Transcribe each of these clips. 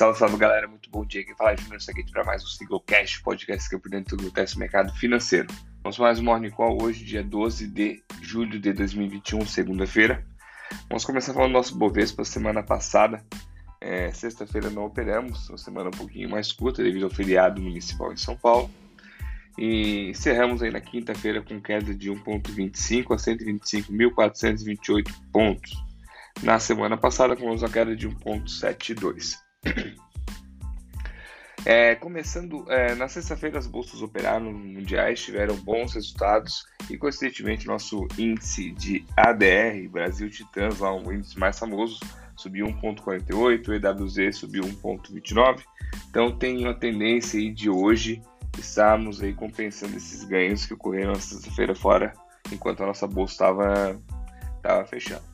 Salve, salve galera, muito bom dia. Quem fala é Júnior aqui para mais um Single Cash, podcast que é por dentro do teste mercado financeiro. Vamos mais um Morning Call hoje, dia 12 de julho de 2021, segunda-feira. Vamos começar falando do nosso Bovespa semana passada. É, Sexta-feira não operamos, uma semana um pouquinho mais curta devido ao feriado municipal em São Paulo. E encerramos aí na quinta-feira com queda de 1,25 a 125.428 pontos. Na semana passada, com uma queda de 1,72. É, começando é, na sexta-feira, as bolsas operaram mundiais tiveram bons resultados e, coincidentemente, nosso índice de ADR, Brasil Titãs, lá, um índice mais famoso, subiu 1,48, o EWZ subiu 1,29. Então, tem uma tendência aí de hoje estarmos aí compensando esses ganhos que ocorreram na sexta-feira fora, enquanto a nossa bolsa estava fechando.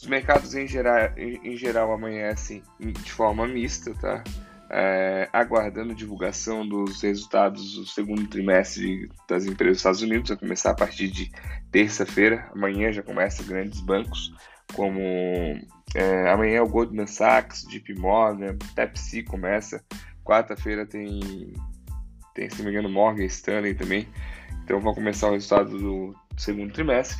Os mercados em geral, em, geral amanhecem de forma mista, tá? É, aguardando divulgação dos resultados do segundo trimestre das empresas dos Estados Unidos, vai começar a partir de terça-feira. Amanhã já começa grandes bancos, como é, amanhã é o Goldman Sachs, JP Morgan, Pepsi começa. Quarta-feira tem, tem, se não me engano, Morgan Stanley também. Então vão começar o resultado do segundo trimestre.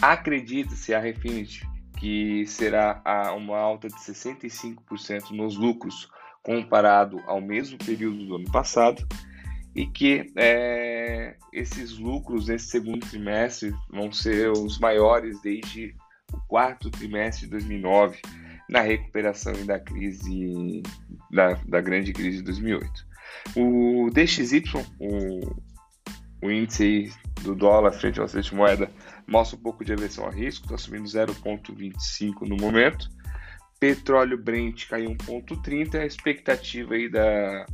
Acredita-se a Refinity que será uma alta de 65% nos lucros comparado ao mesmo período do ano passado e que é, esses lucros nesse segundo trimestre vão ser os maiores desde o quarto trimestre de 2009 na recuperação da crise da, da grande crise de 2008. O DXY, o, o índice do dólar frente ao de moeda mostra um pouco de aversão a risco, está subindo 0,25 no momento. Petróleo Brent caiu 1,30. A expectativa aí da,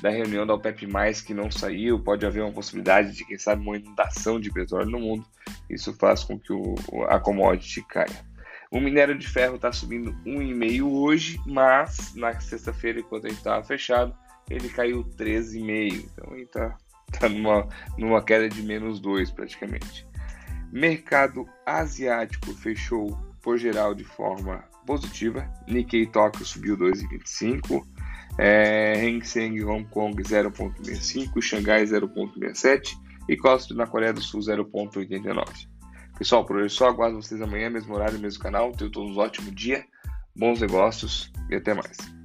da reunião da OPEP+, que não saiu, pode haver uma possibilidade de, quem sabe, uma inundação de petróleo no mundo. Isso faz com que o, a commodity caia. O minério de ferro está subindo 1,5 hoje, mas na sexta-feira, enquanto gente estava fechado, ele caiu 13,5. Então ele está tá numa, numa queda de menos 2 praticamente. Mercado asiático fechou por geral de forma positiva. Nikkei Tóquio subiu 2,25. É, Hang Seng Hong Kong 0,65, Xangai 0,67 e Costa na Coreia do Sul 0,89. Pessoal, por hoje só aguardo vocês amanhã, mesmo horário, mesmo canal. Tenham todos um ótimo dia, bons negócios e até mais.